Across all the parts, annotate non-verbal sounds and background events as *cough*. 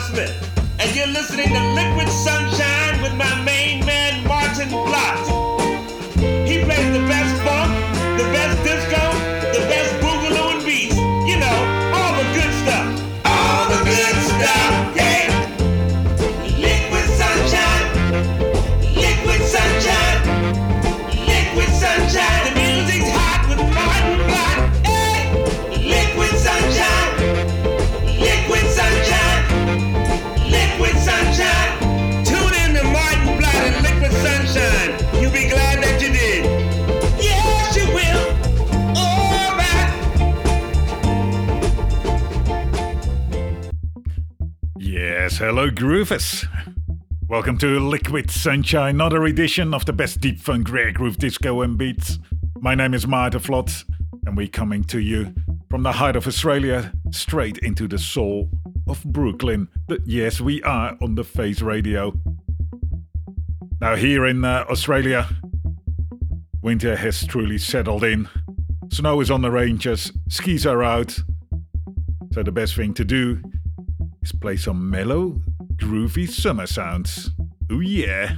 Smith, and you're listening to Liquid hello groovers. Welcome to Liquid Sunshine, another edition of the best deep funk, rare groove, disco and beats. My name is Maarten Vlot, and we're coming to you from the heart of Australia, straight into the soul of Brooklyn. But yes, we are on the Face Radio. Now, here in uh, Australia, winter has truly settled in. Snow is on the ranges, skis are out. So, the best thing to do is play some mellow, groovy summer sounds. Oh yeah!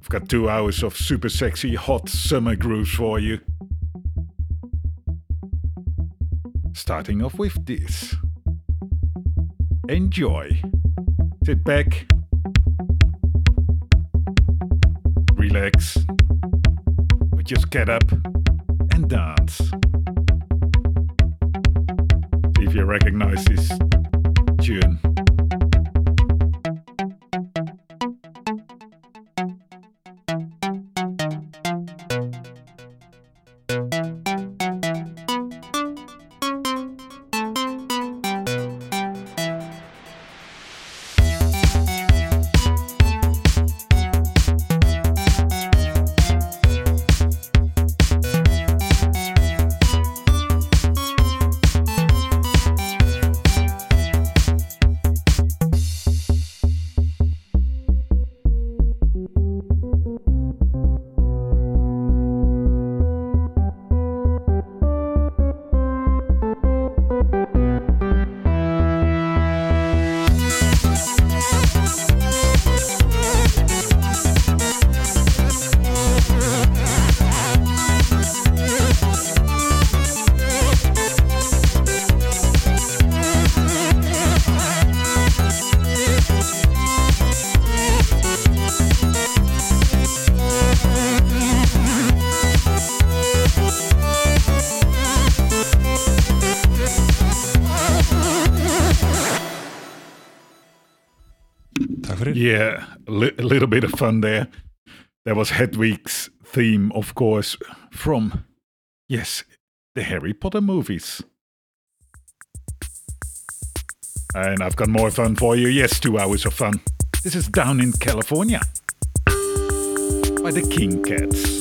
I've got two hours of super sexy, hot summer grooves for you. Starting off with this. Enjoy. Sit back. Relax. Or just get up and dance. See if you recognize this tune. Yeah, a li- little bit of fun there. That was Hedwig's theme, of course, from, yes, the Harry Potter movies. And I've got more fun for you. Yes, two hours of fun. This is down in California by the King Cats.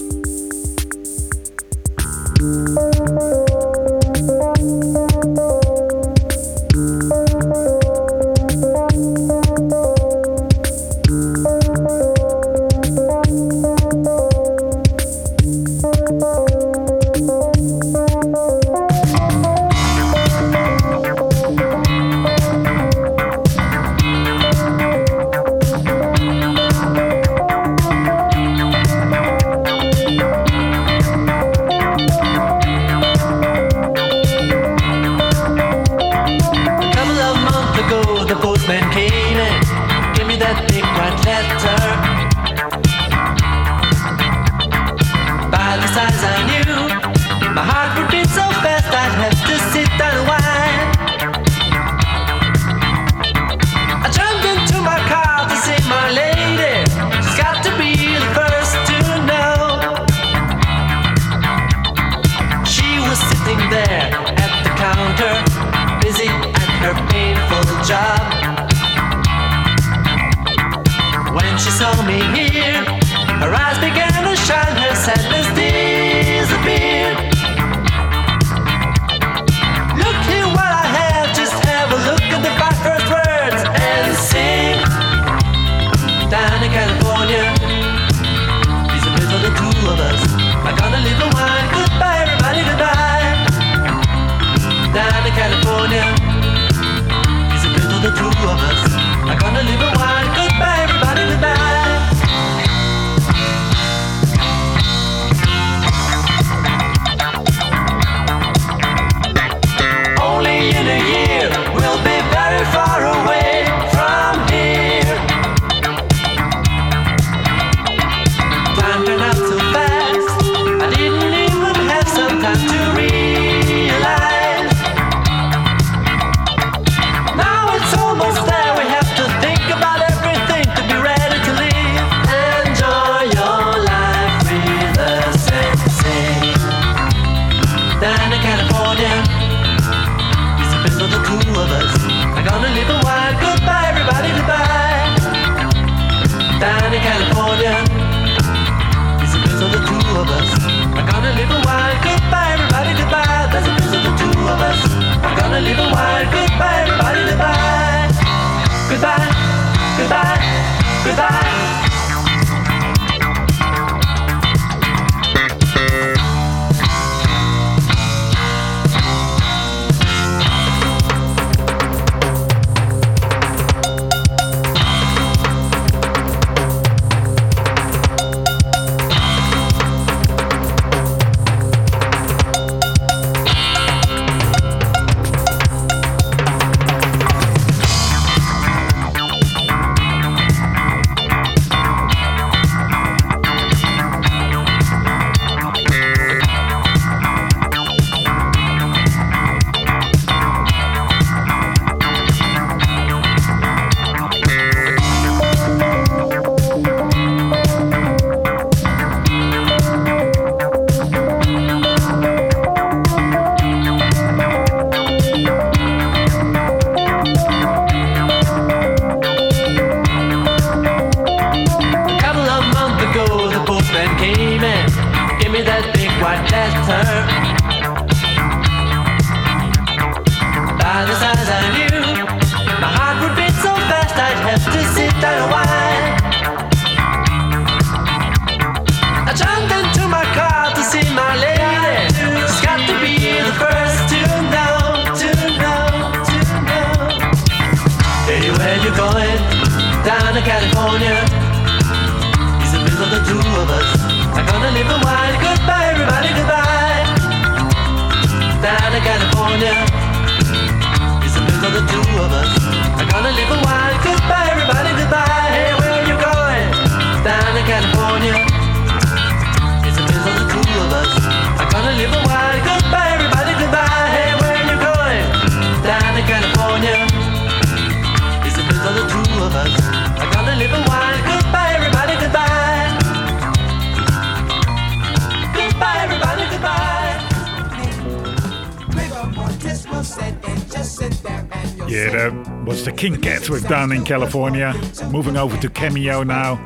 Yeah, that was the King Cats we've done in California. Moving over to Cameo now.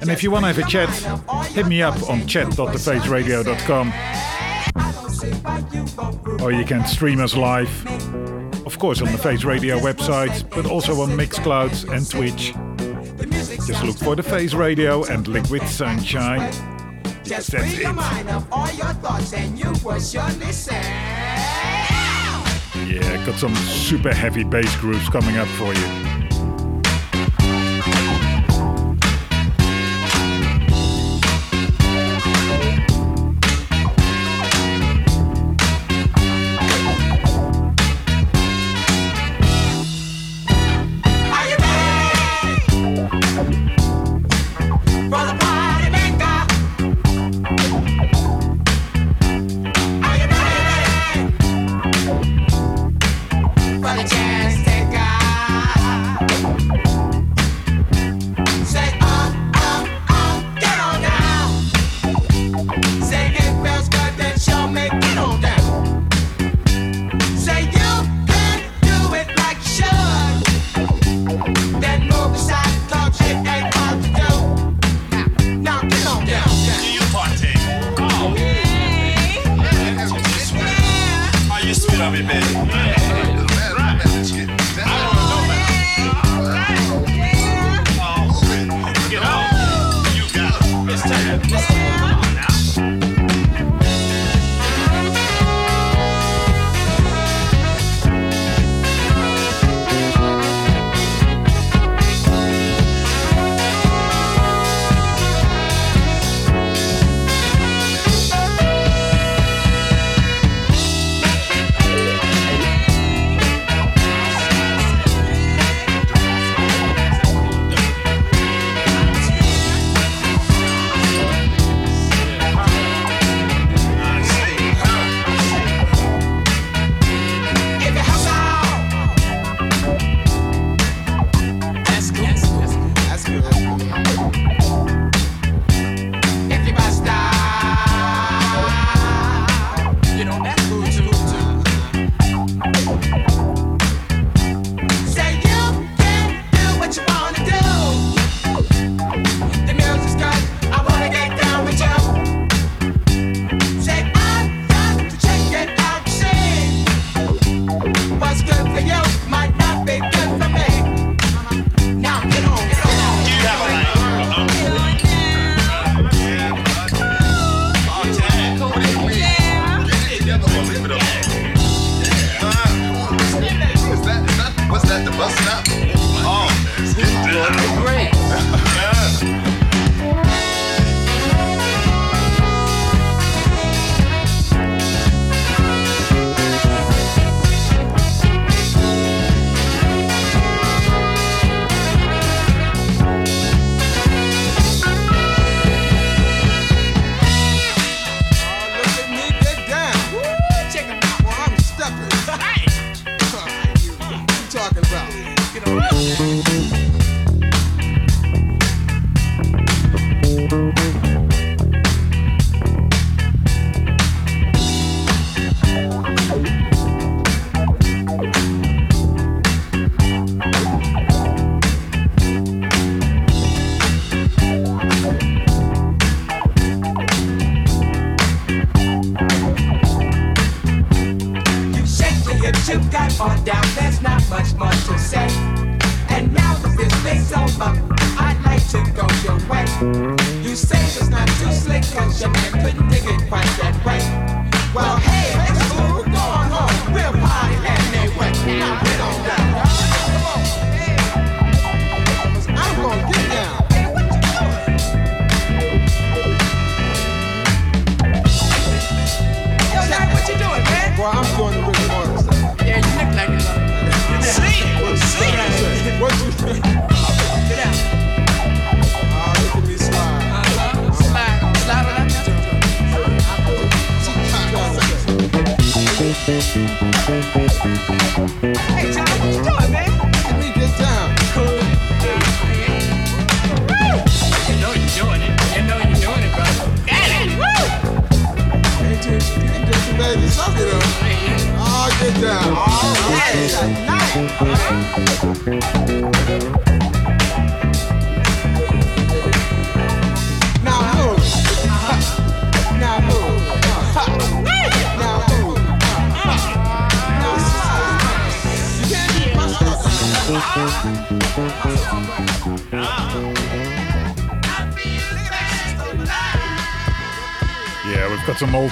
And if you want to have a chat, hit me up on chat.thefaceradio.com. Or you can stream us live, of course, on the Face Radio website, but also on Mixcloud and Twitch. Just look for the Face Radio and Liquid Sunshine. Just That's it. Yeah, got some super heavy bass grooves coming up for you.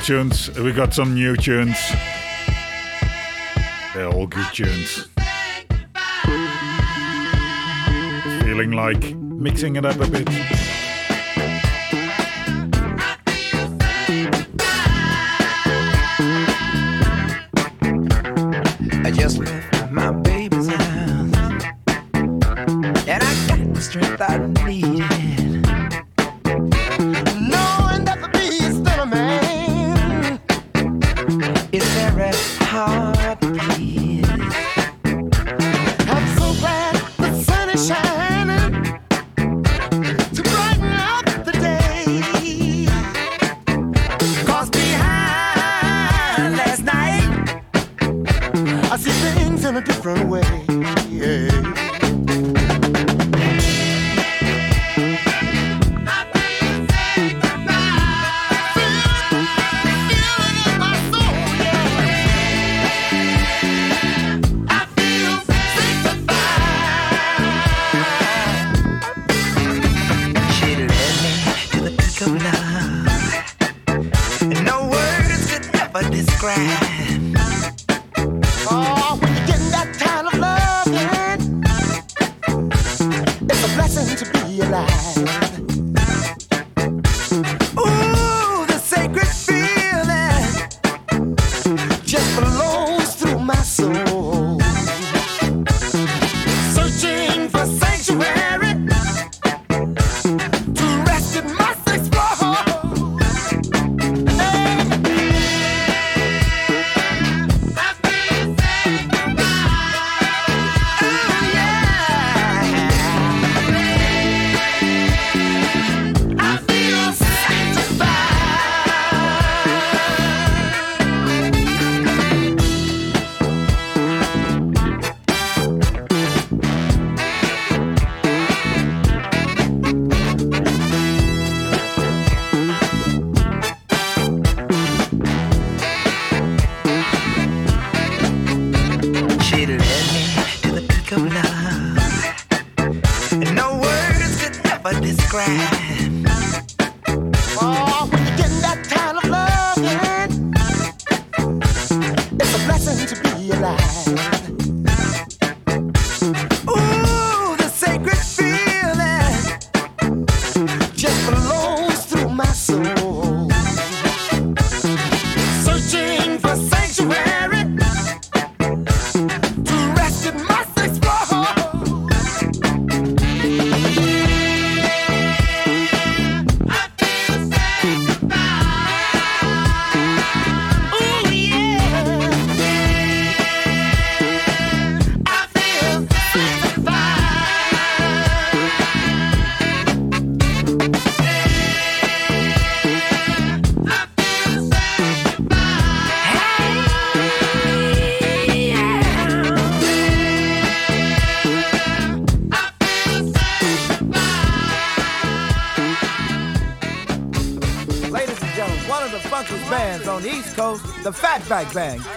tunes. We got some new tunes. They're all good tunes. Feeling like mixing it up a bit. of love. No words could ever describe. Fatback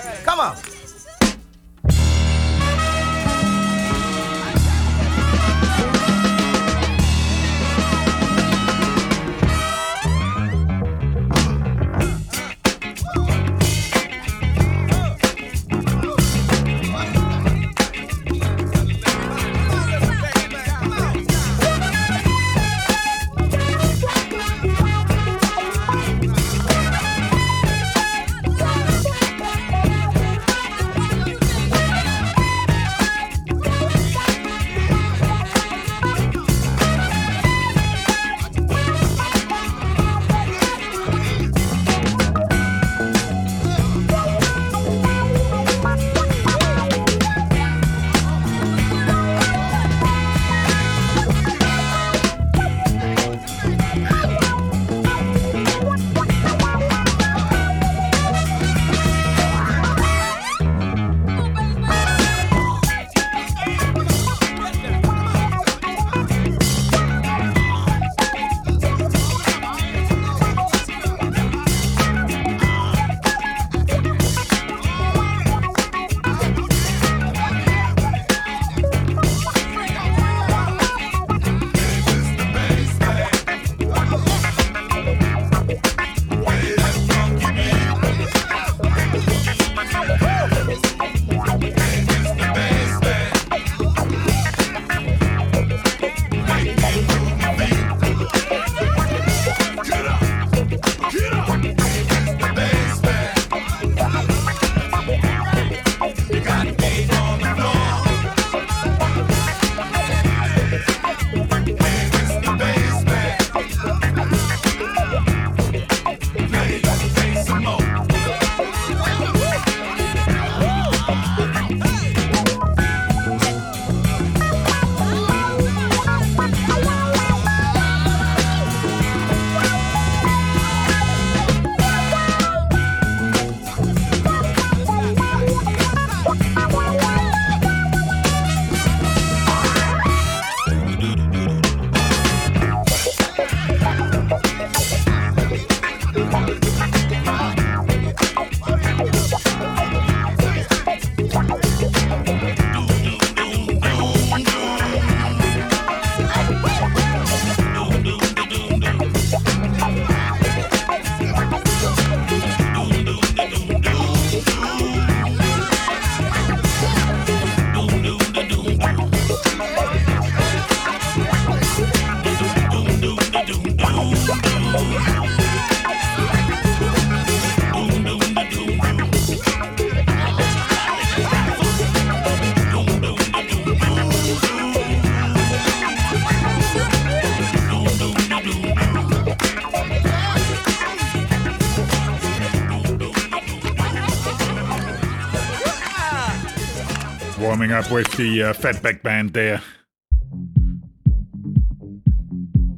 up with the uh, Fatback Band there.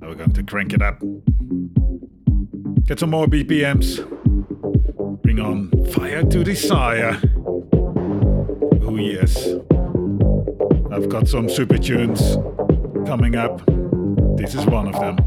Now we're going to crank it up. Get some more BPMs. Bring on Fire to Desire. Oh, yes. I've got some super tunes coming up. This is one of them.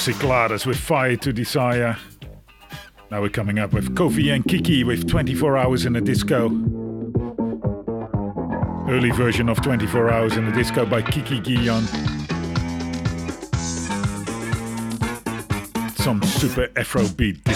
Cicladas with Fire to Desire. Now we're coming up with Kofi and Kiki with 24 Hours in the Disco. Early version of 24 Hours in the Disco by Kiki Gyan. Some super Afrobeat disco.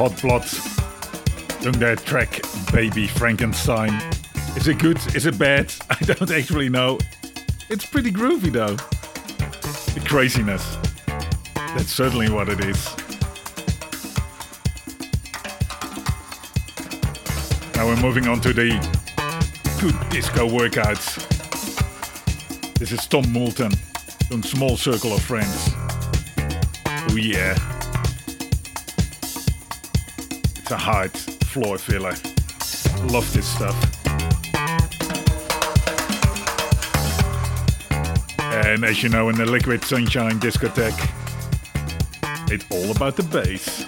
Hot Blood doing their track Baby Frankenstein. Is it good? Is it bad? *laughs* I don't actually know. It's pretty groovy though. The craziness. That's certainly what it is. Now we're moving on to the good disco workouts. This is Tom Moulton doing Small Circle of Friends. Oh yeah. A hard floor filler. Love this stuff. And as you know, in the Liquid Sunshine discotheque, it's all about the bass.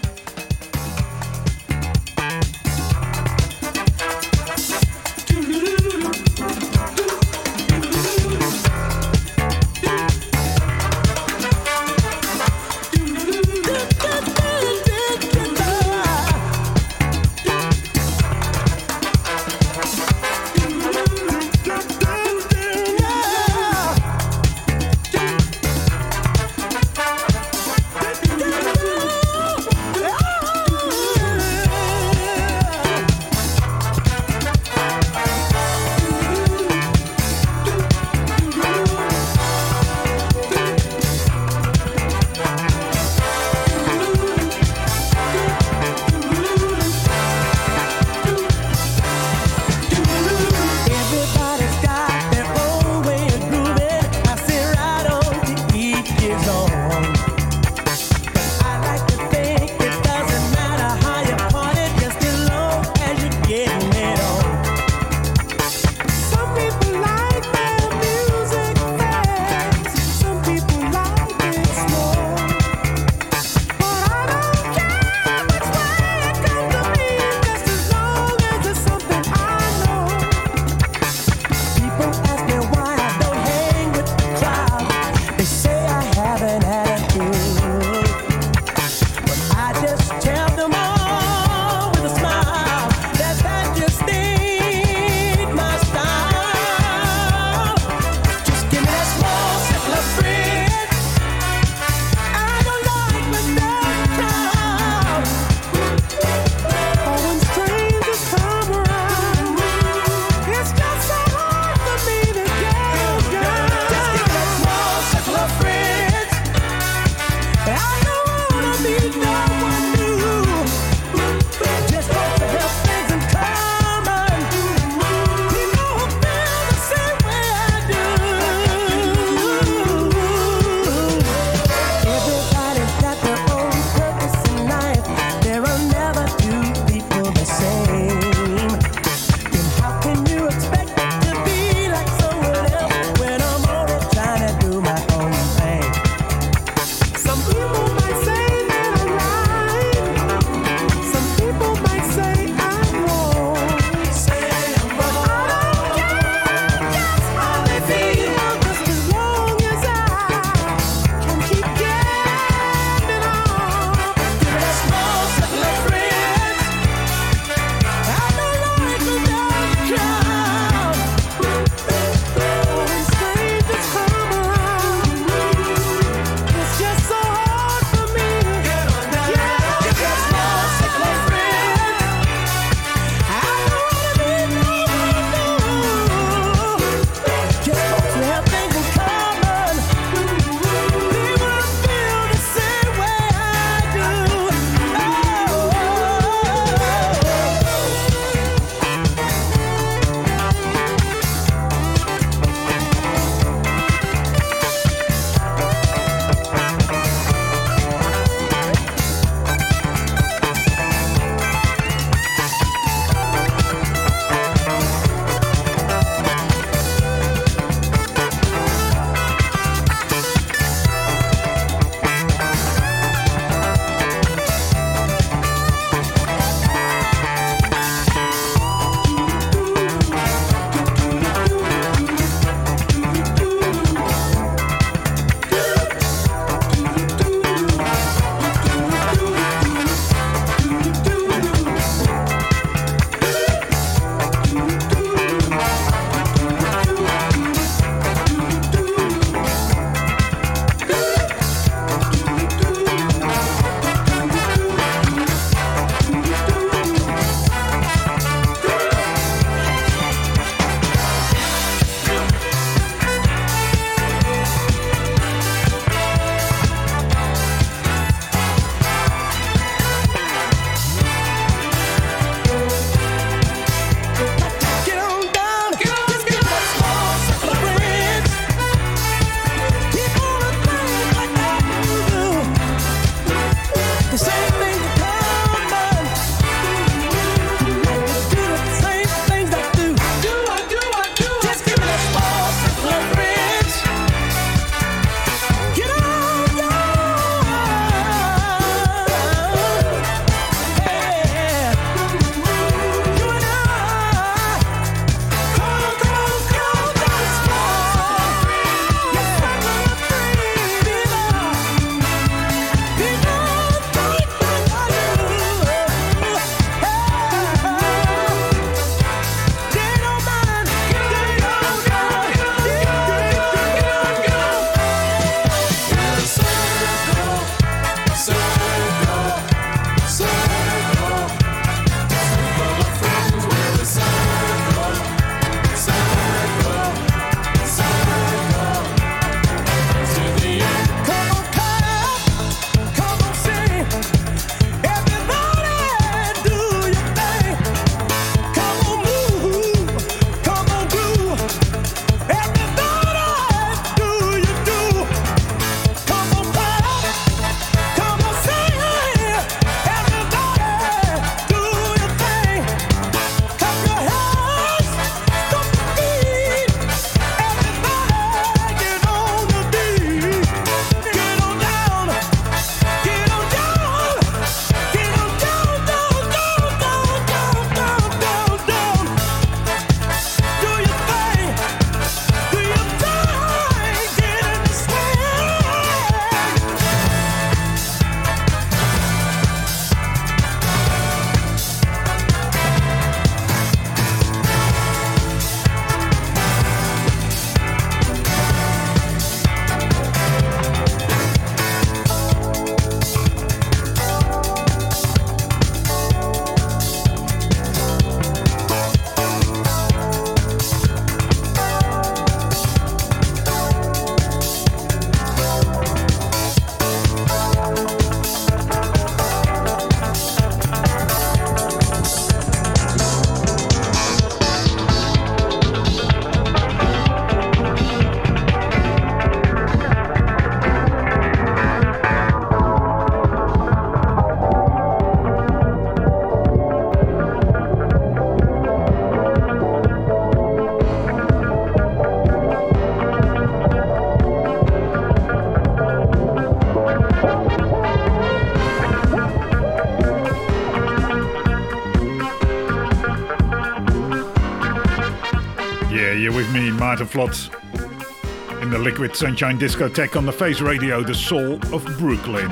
In the Liquid Sunshine Discotheque on the Face Radio, the soul of Brooklyn.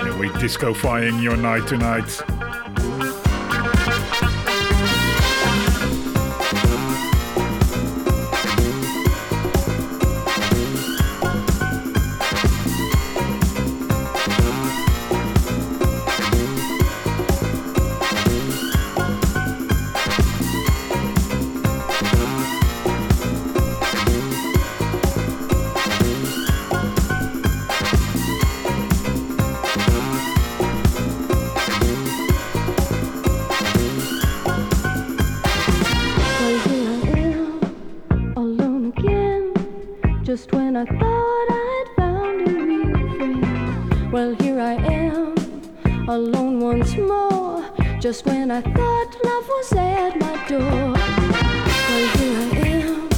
And we're discofying your night tonight. that love was at my door. But here I am,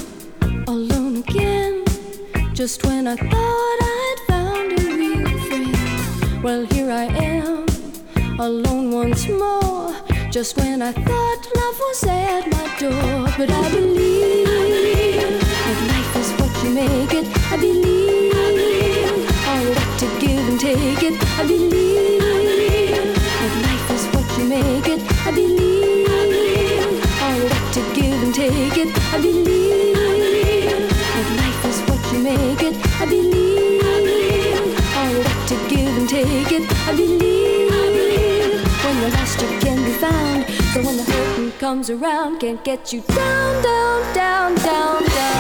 alone again. Just when I thought I'd found a real friend. Well, here I am, alone once more. Just when I thought love was at my door. But I believe, I believe that life is what you make it. I believe, I believe all that to give and take it. I believe, I believe that life is what you make it. I believe. I believe. I to give and take it. I believe. That life is what you make it. I believe. I believe. I to give and take it. I believe. When the lost you can be found. So when the hurting comes around, can't get you down, down, down, down, down.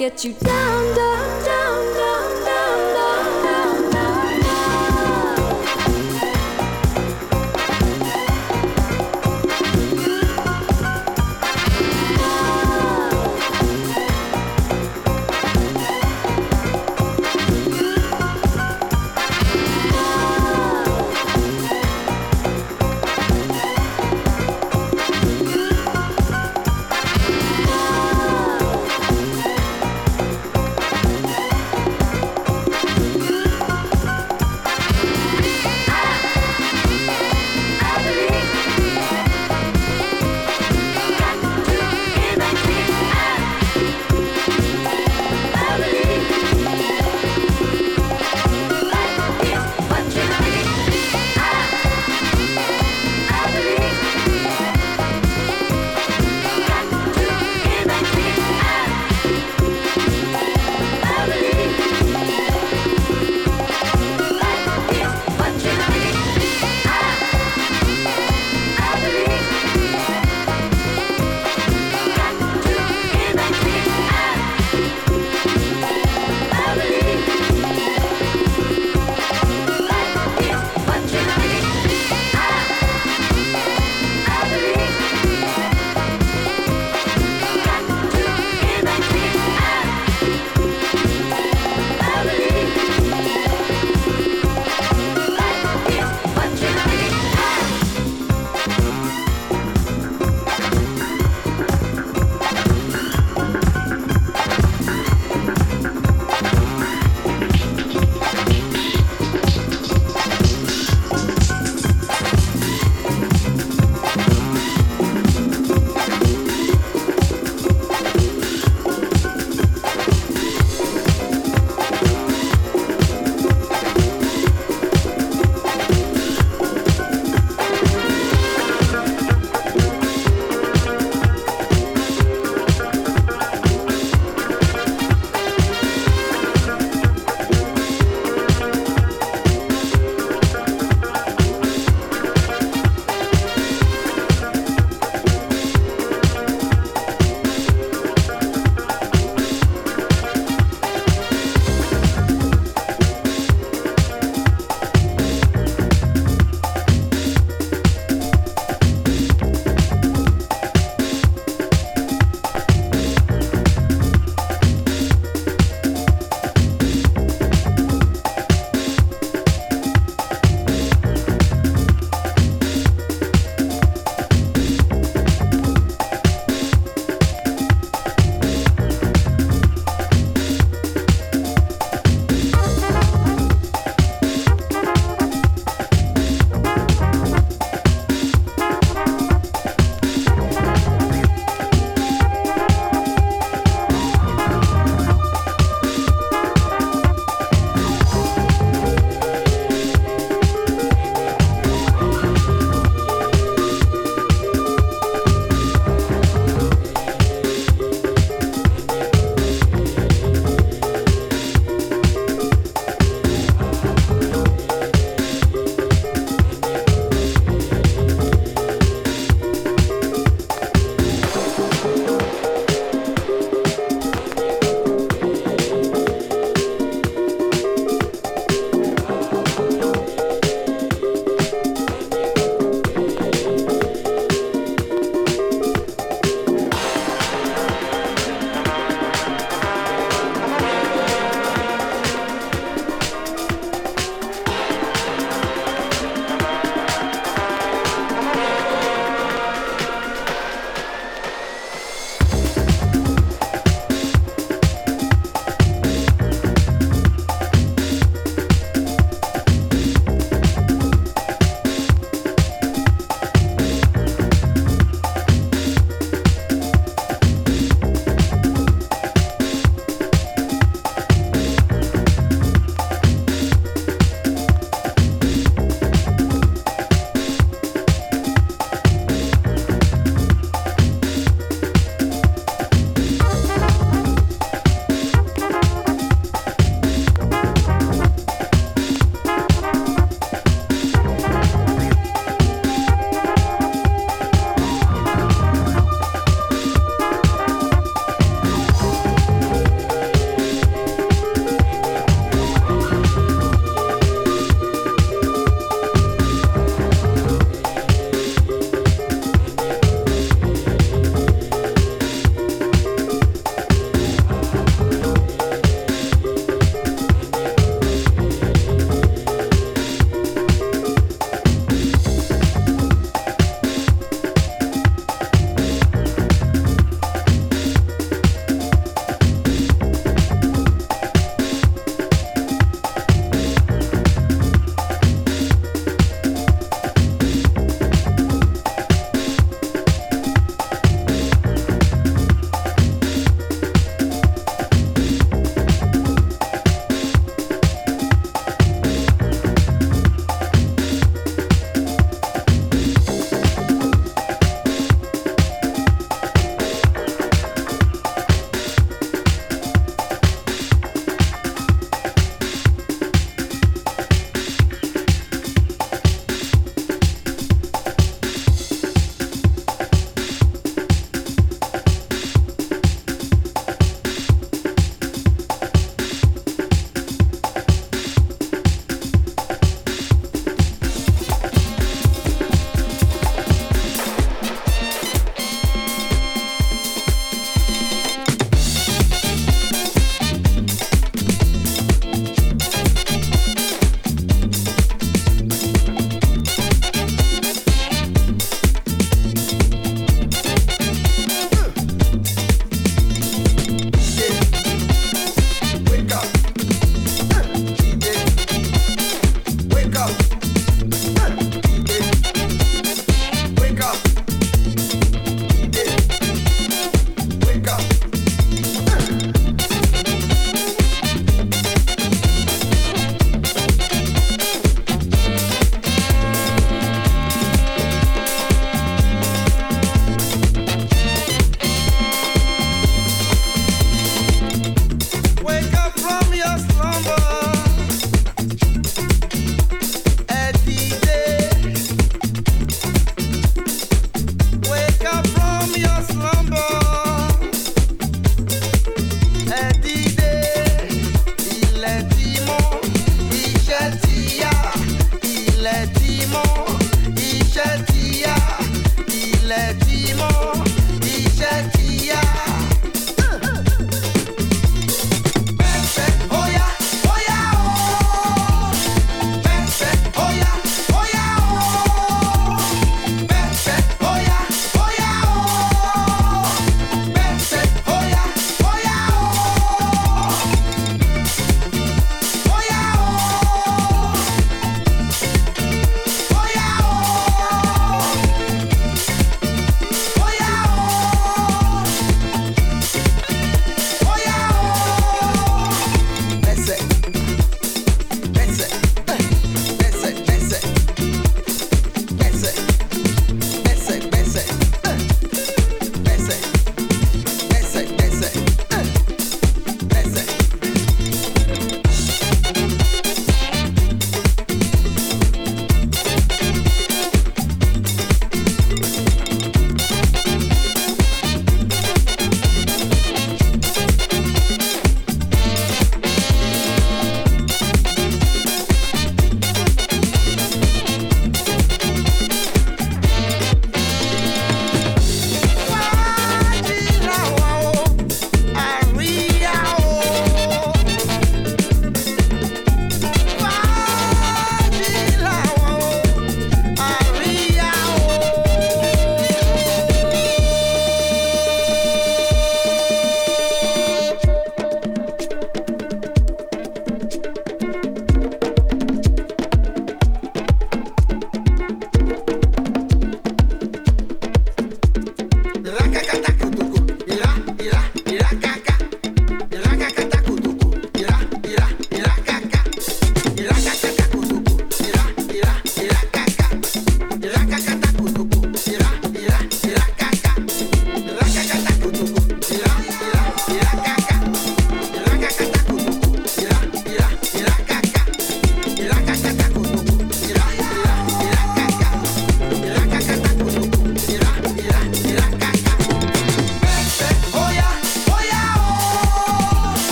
Get you down, down, down,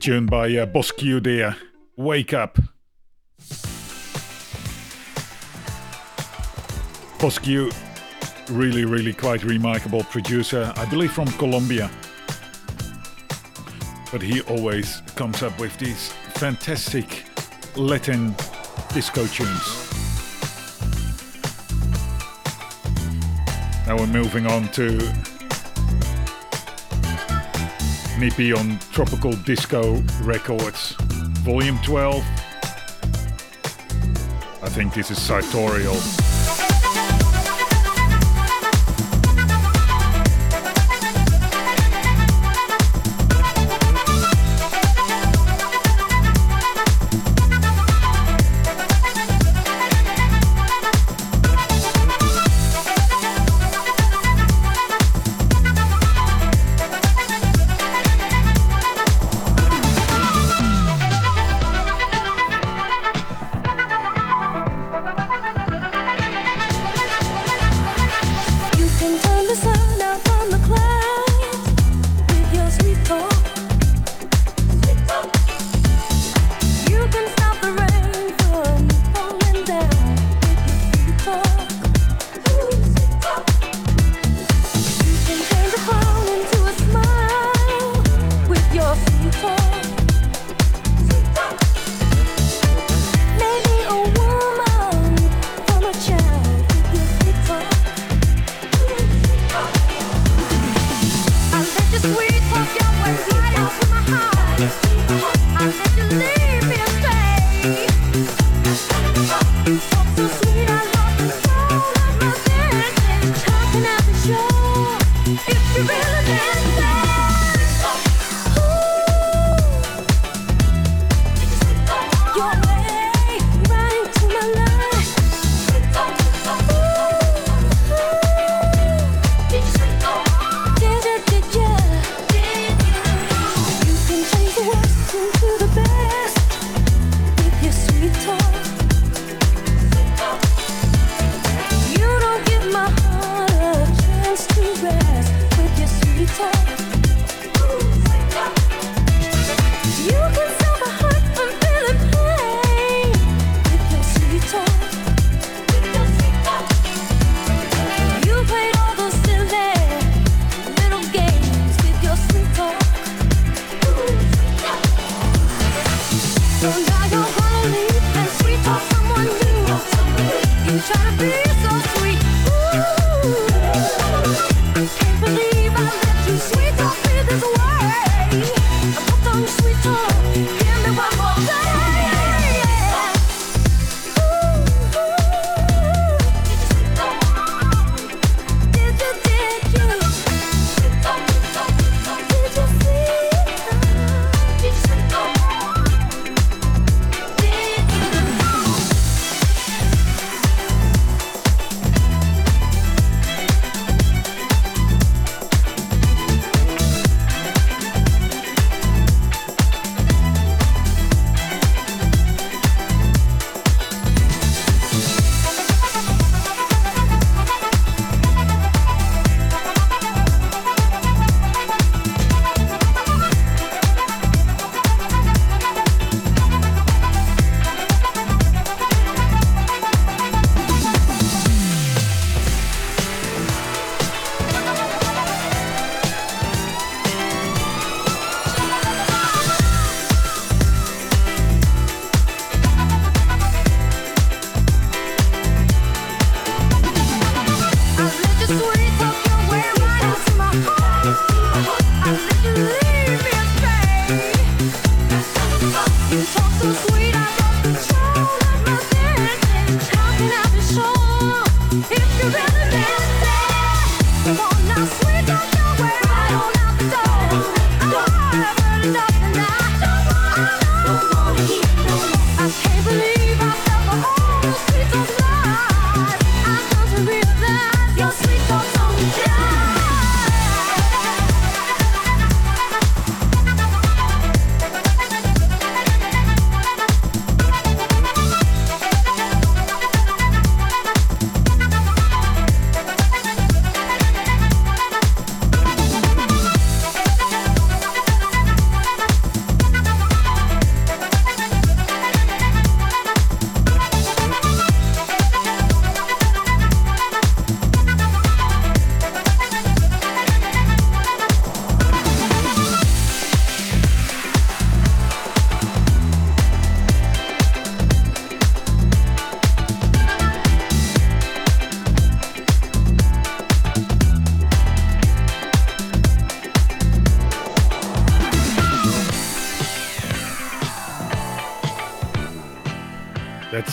tune by uh, Bosq there. Wake Up. Bosq, really, really quite remarkable producer, I believe from Colombia. But he always comes up with these fantastic Latin disco tunes. Now we're moving on to Nippy on Tropical Disco Records, Volume 12. I think this is Sartorial. I had you leave you.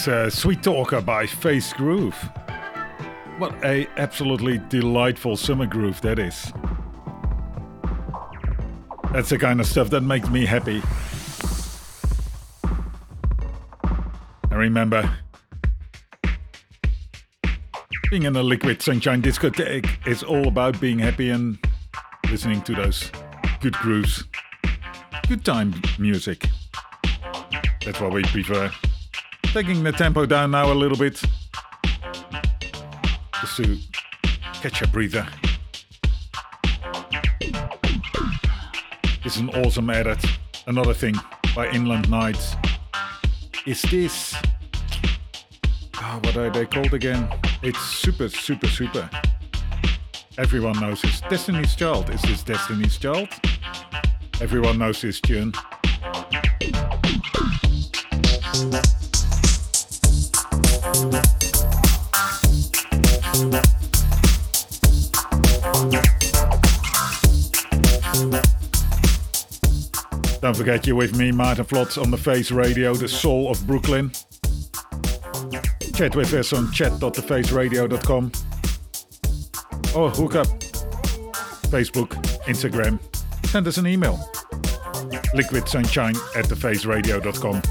Uh, Sweet Talker by Face Groove. What a absolutely delightful summer groove that is. That's the kind of stuff that makes me happy. I remember being in a liquid sunshine discotheque is all about being happy and listening to those good grooves, good time music. That's what we prefer. Taking the tempo down now a little bit, just to catch a breather. Is an awesome edit. Another thing by Inland Knights. Is this. ah, what are they called again? It's super, super, super. Everyone knows this. Destiny's Child. Is this Destiny's Child? Everyone knows this tune. Don't forget you're with me, Maarten Vlots, on the Face Radio, the soul of Brooklyn. Chat with us on chat.thefaceradio.com or hook up Facebook, Instagram. Send us an email. Liquid sunshine at thefaceradio.com.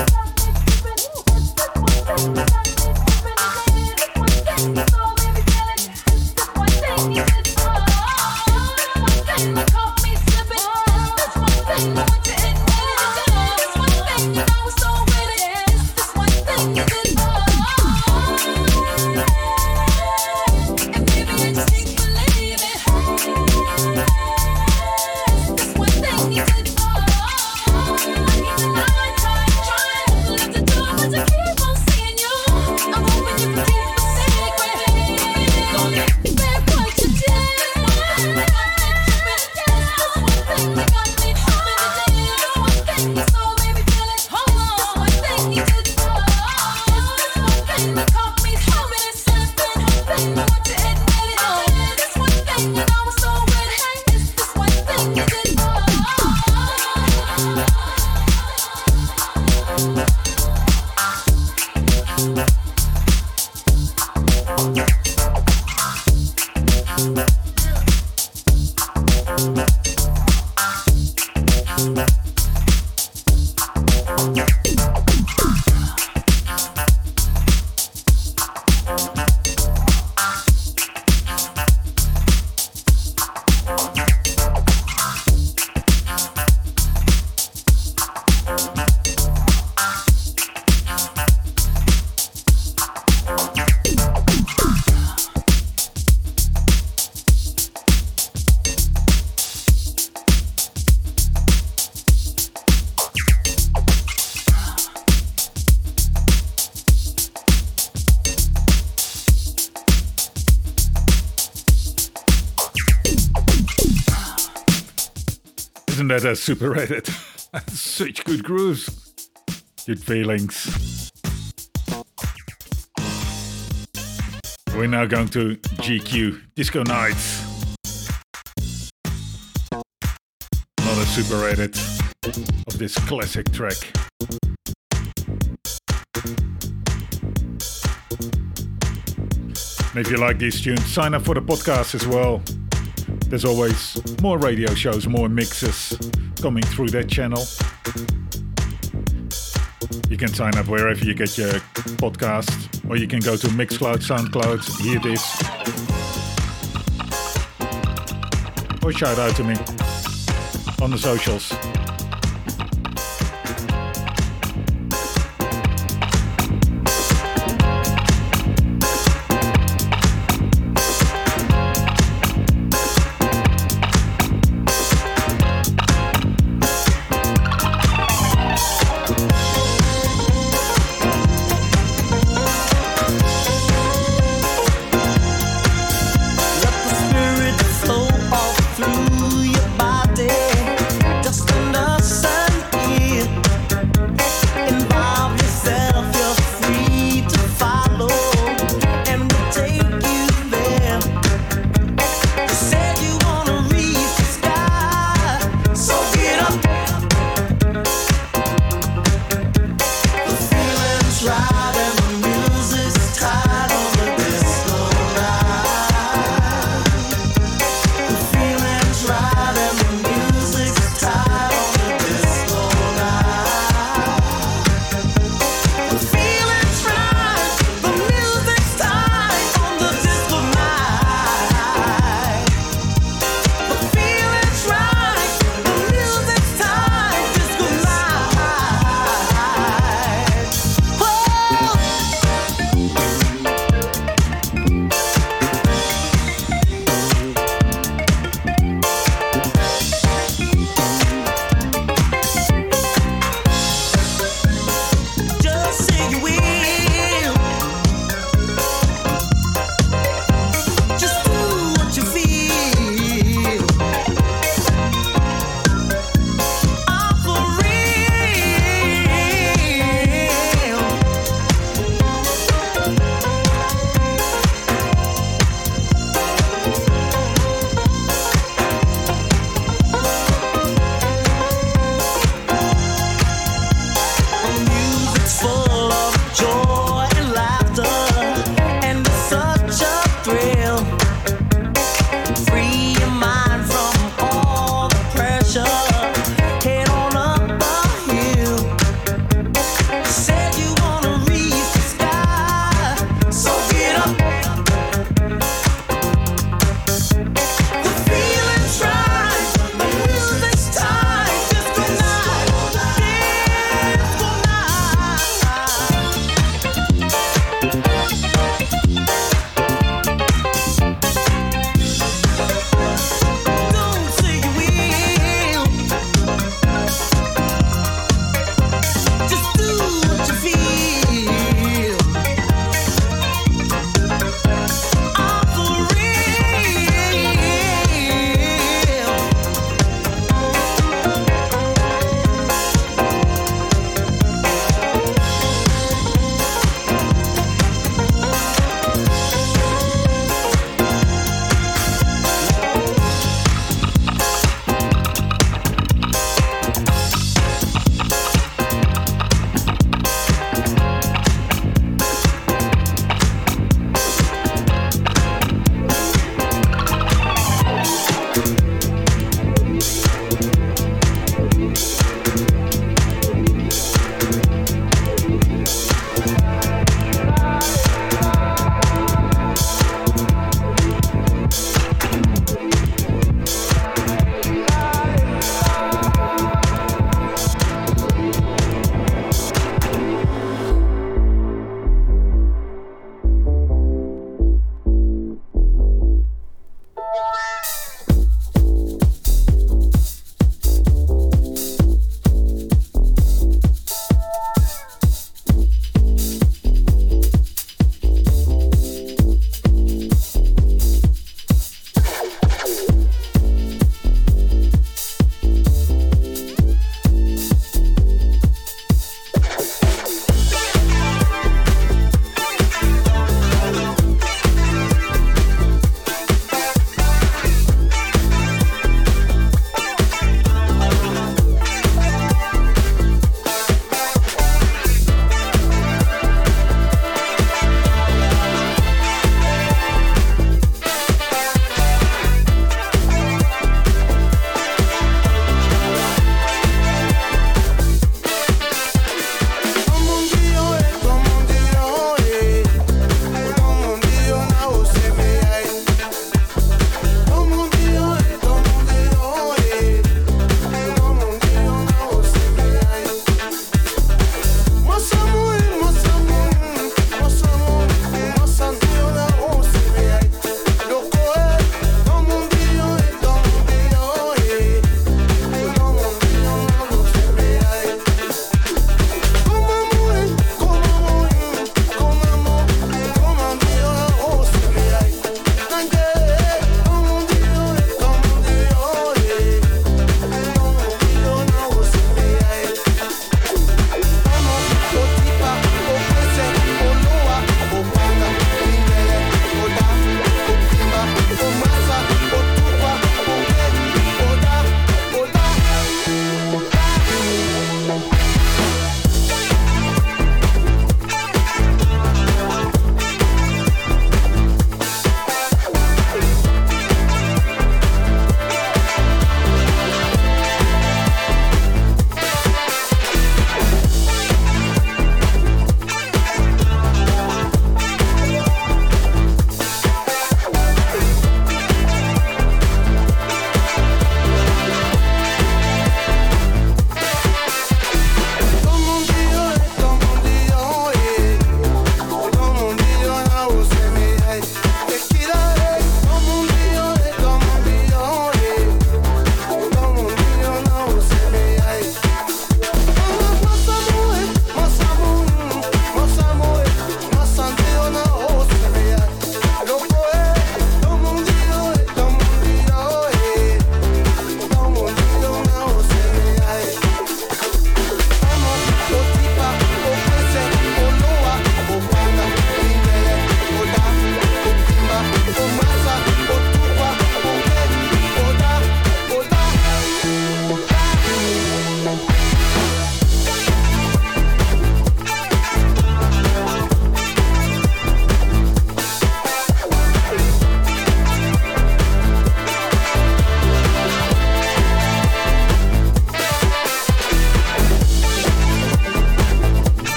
Baby, Super rated? *laughs* Such good grooves. Good feelings. We're now going to GQ Disco Nights. Another super rated of this classic track. And if you like these tunes, sign up for the podcast as well. There's always more radio shows, more mixes coming through that channel. You can sign up wherever you get your podcast, or you can go to Mixcloud, Soundcloud, hear this, or shout out to me on the socials.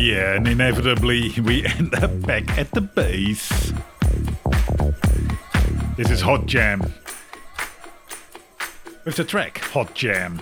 Yeah, and inevitably we *laughs* end up back at the base. This is Hot Jam. With the track Hot Jam.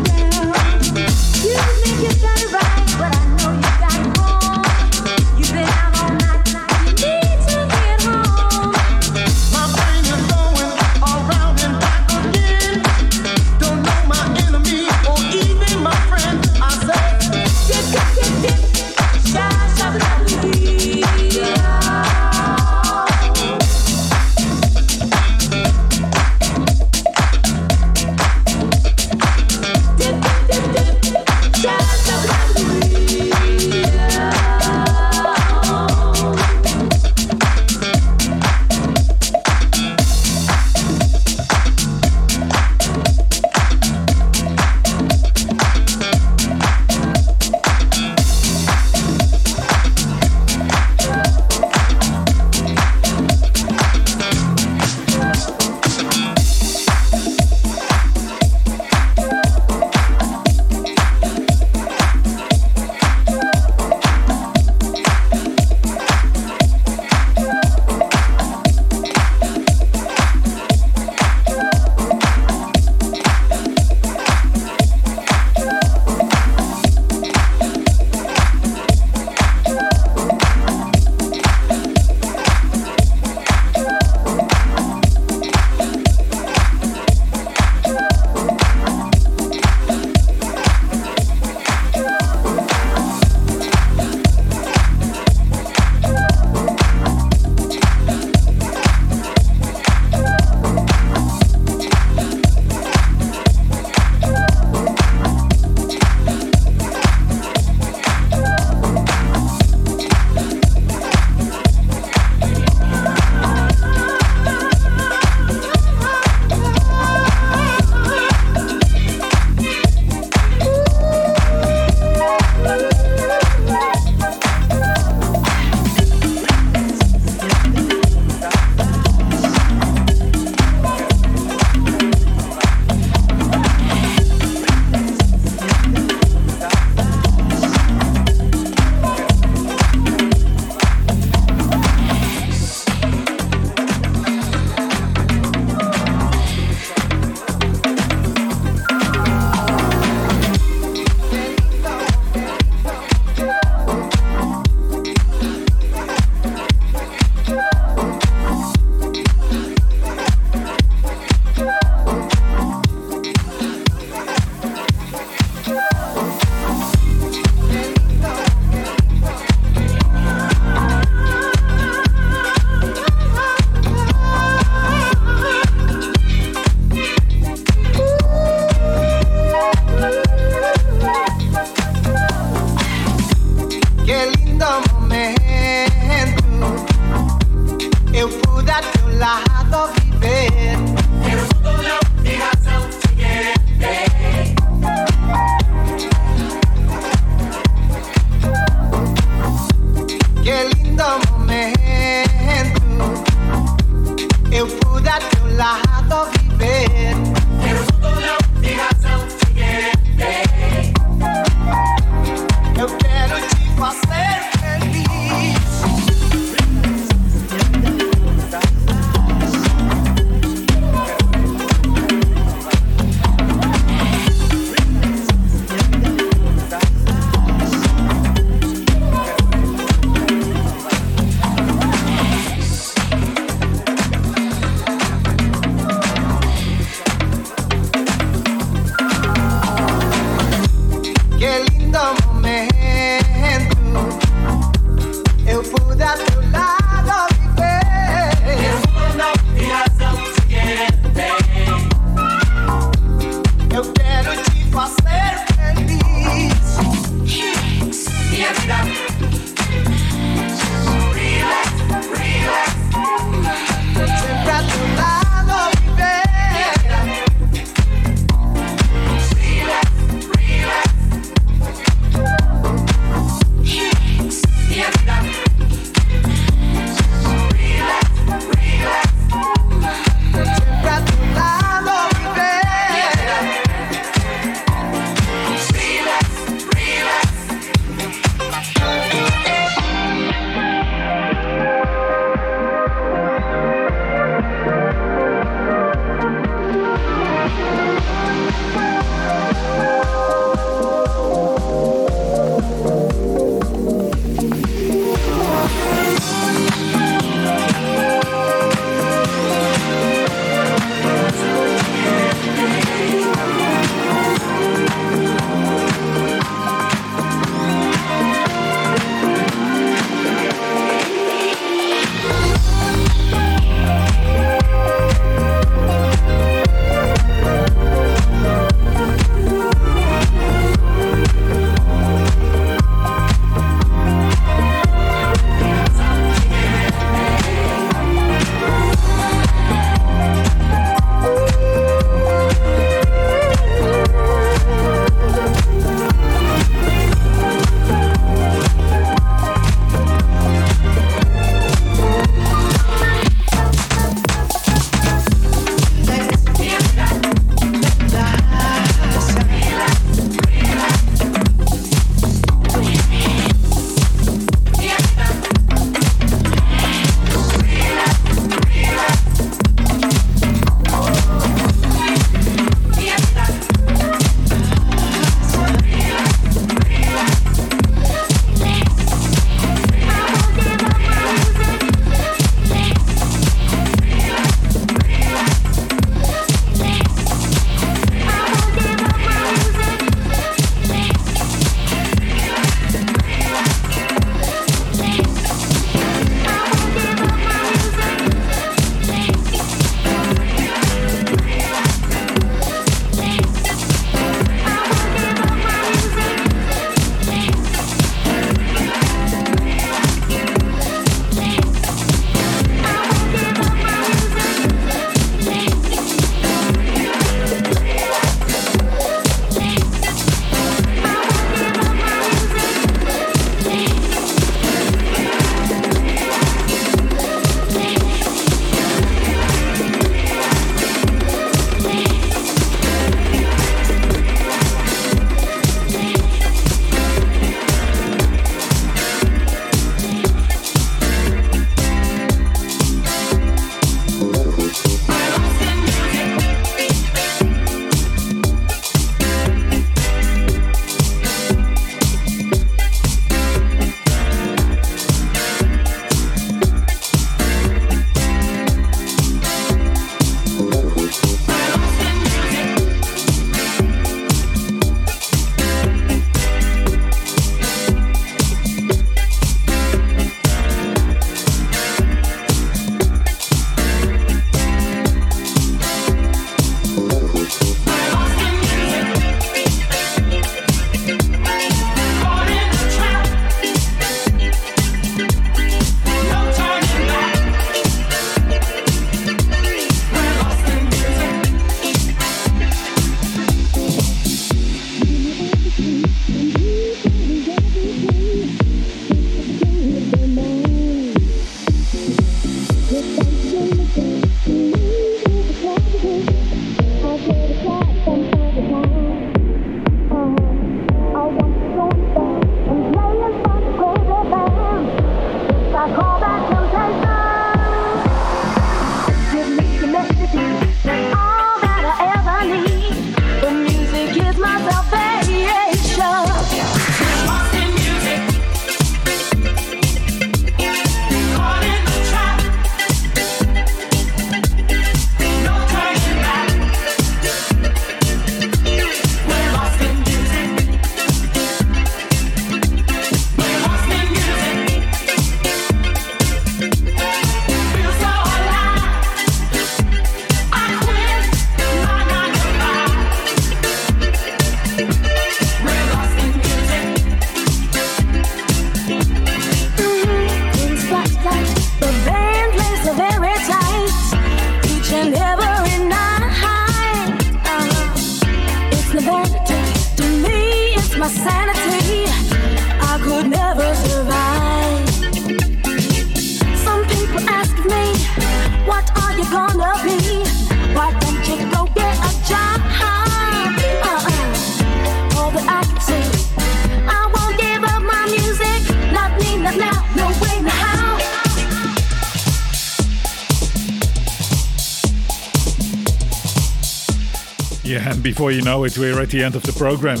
Before you know it, we're at the end of the program.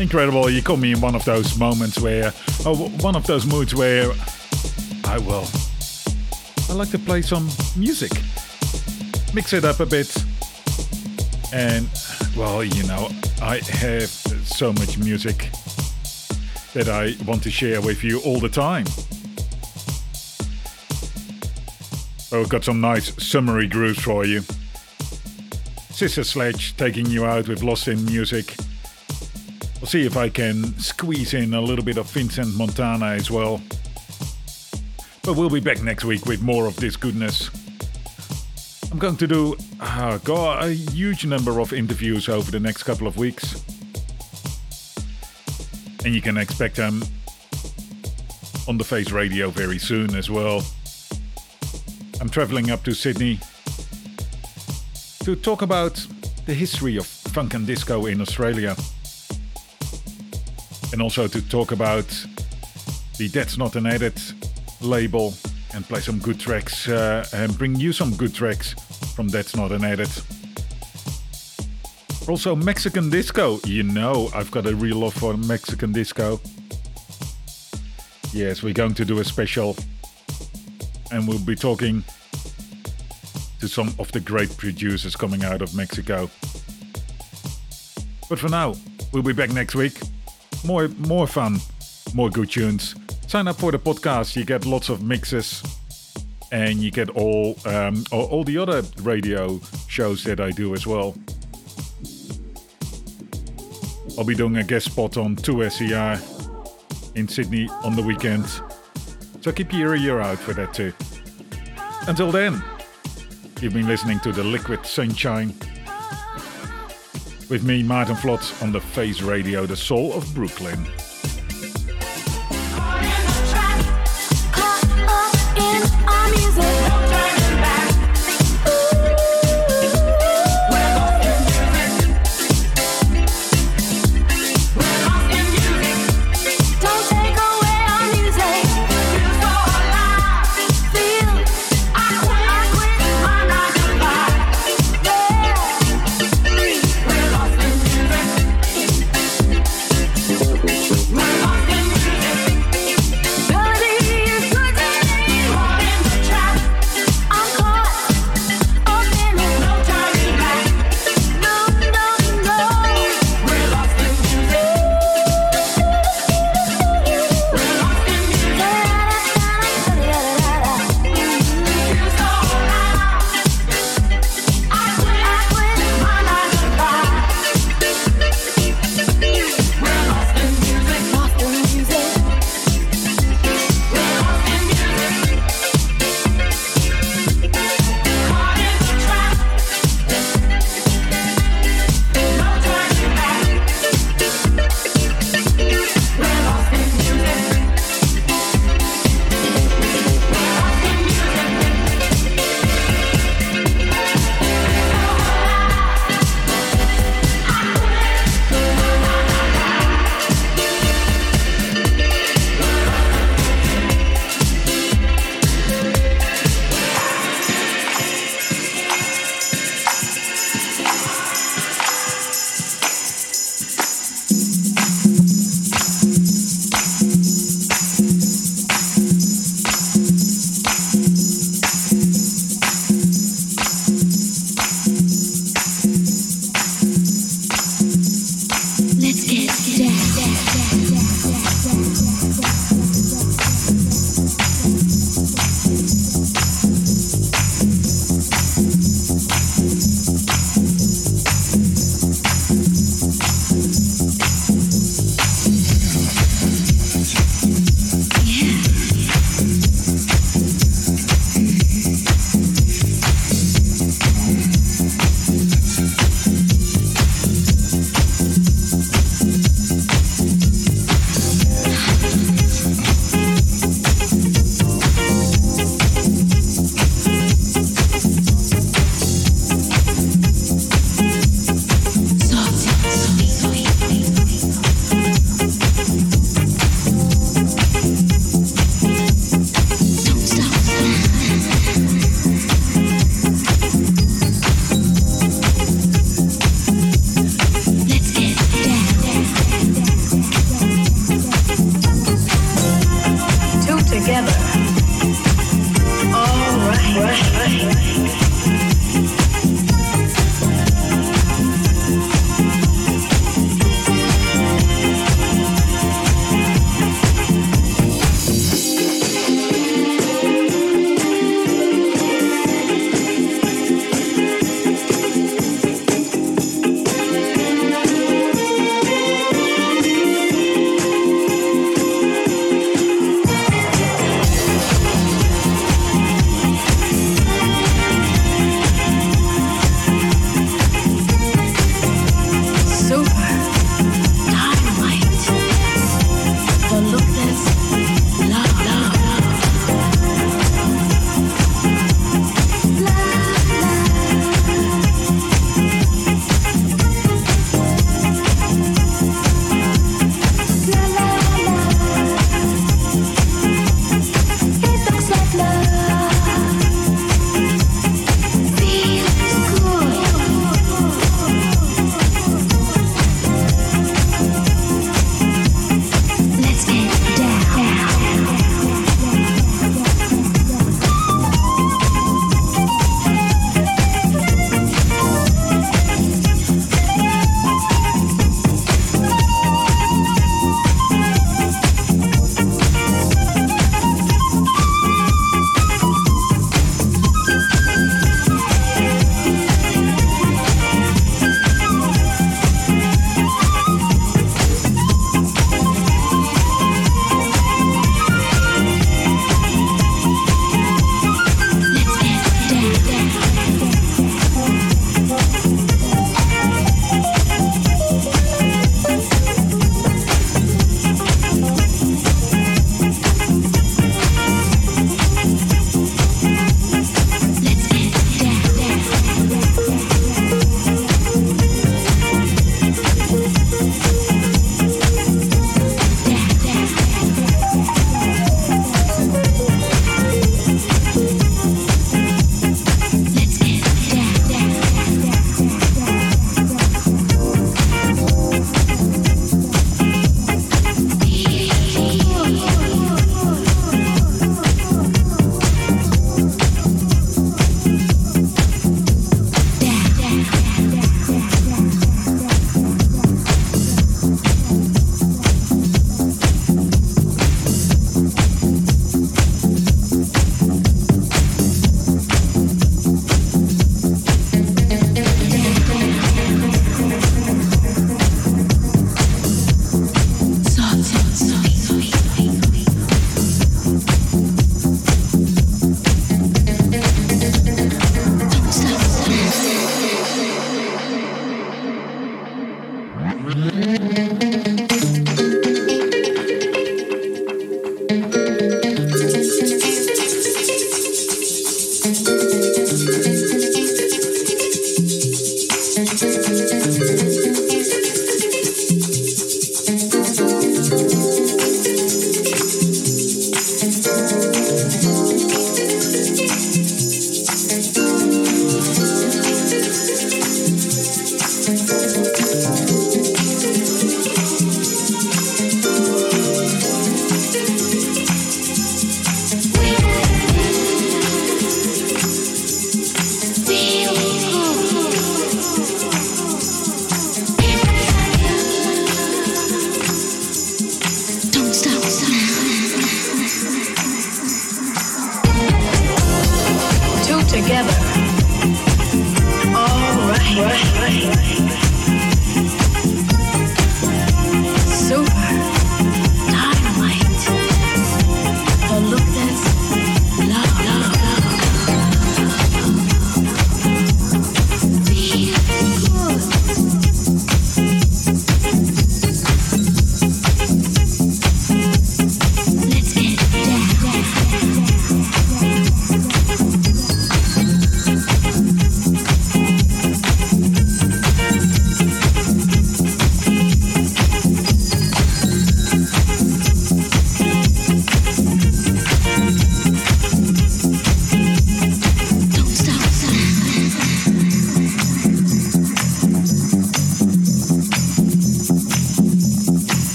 Incredible, you caught me in one of those moments where, oh, one of those moods where I will. I like to play some music, mix it up a bit, and well, you know, I have so much music that I want to share with you all the time. I've got some nice summery grooves for you. Sister Sledge taking you out with Lost in Music. I'll see if I can squeeze in a little bit of Vincent Montana as well. But we'll be back next week with more of this goodness. I'm going to do uh, got a huge number of interviews over the next couple of weeks. And you can expect them on the Face Radio very soon as well. I'm traveling up to Sydney to talk about the history of funk and disco in Australia. And also to talk about the That's Not an Edit label and play some good tracks uh, and bring you some good tracks from That's Not an Edit. Also, Mexican disco. You know, I've got a real love for Mexican disco. Yes, we're going to do a special, and we'll be talking to some of the great producers coming out of Mexico. But for now, we'll be back next week. More, more fun, more good tunes. Sign up for the podcast. You get lots of mixes, and you get all um, all, the other radio shows that I do as well. I'll be doing a guest spot on 2SER in Sydney on the weekend. So keep your ear out for that too. Until then, you've been listening to the Liquid Sunshine with me, Maarten Vlot, on the Face Radio, the soul of Brooklyn. Caught up in our music.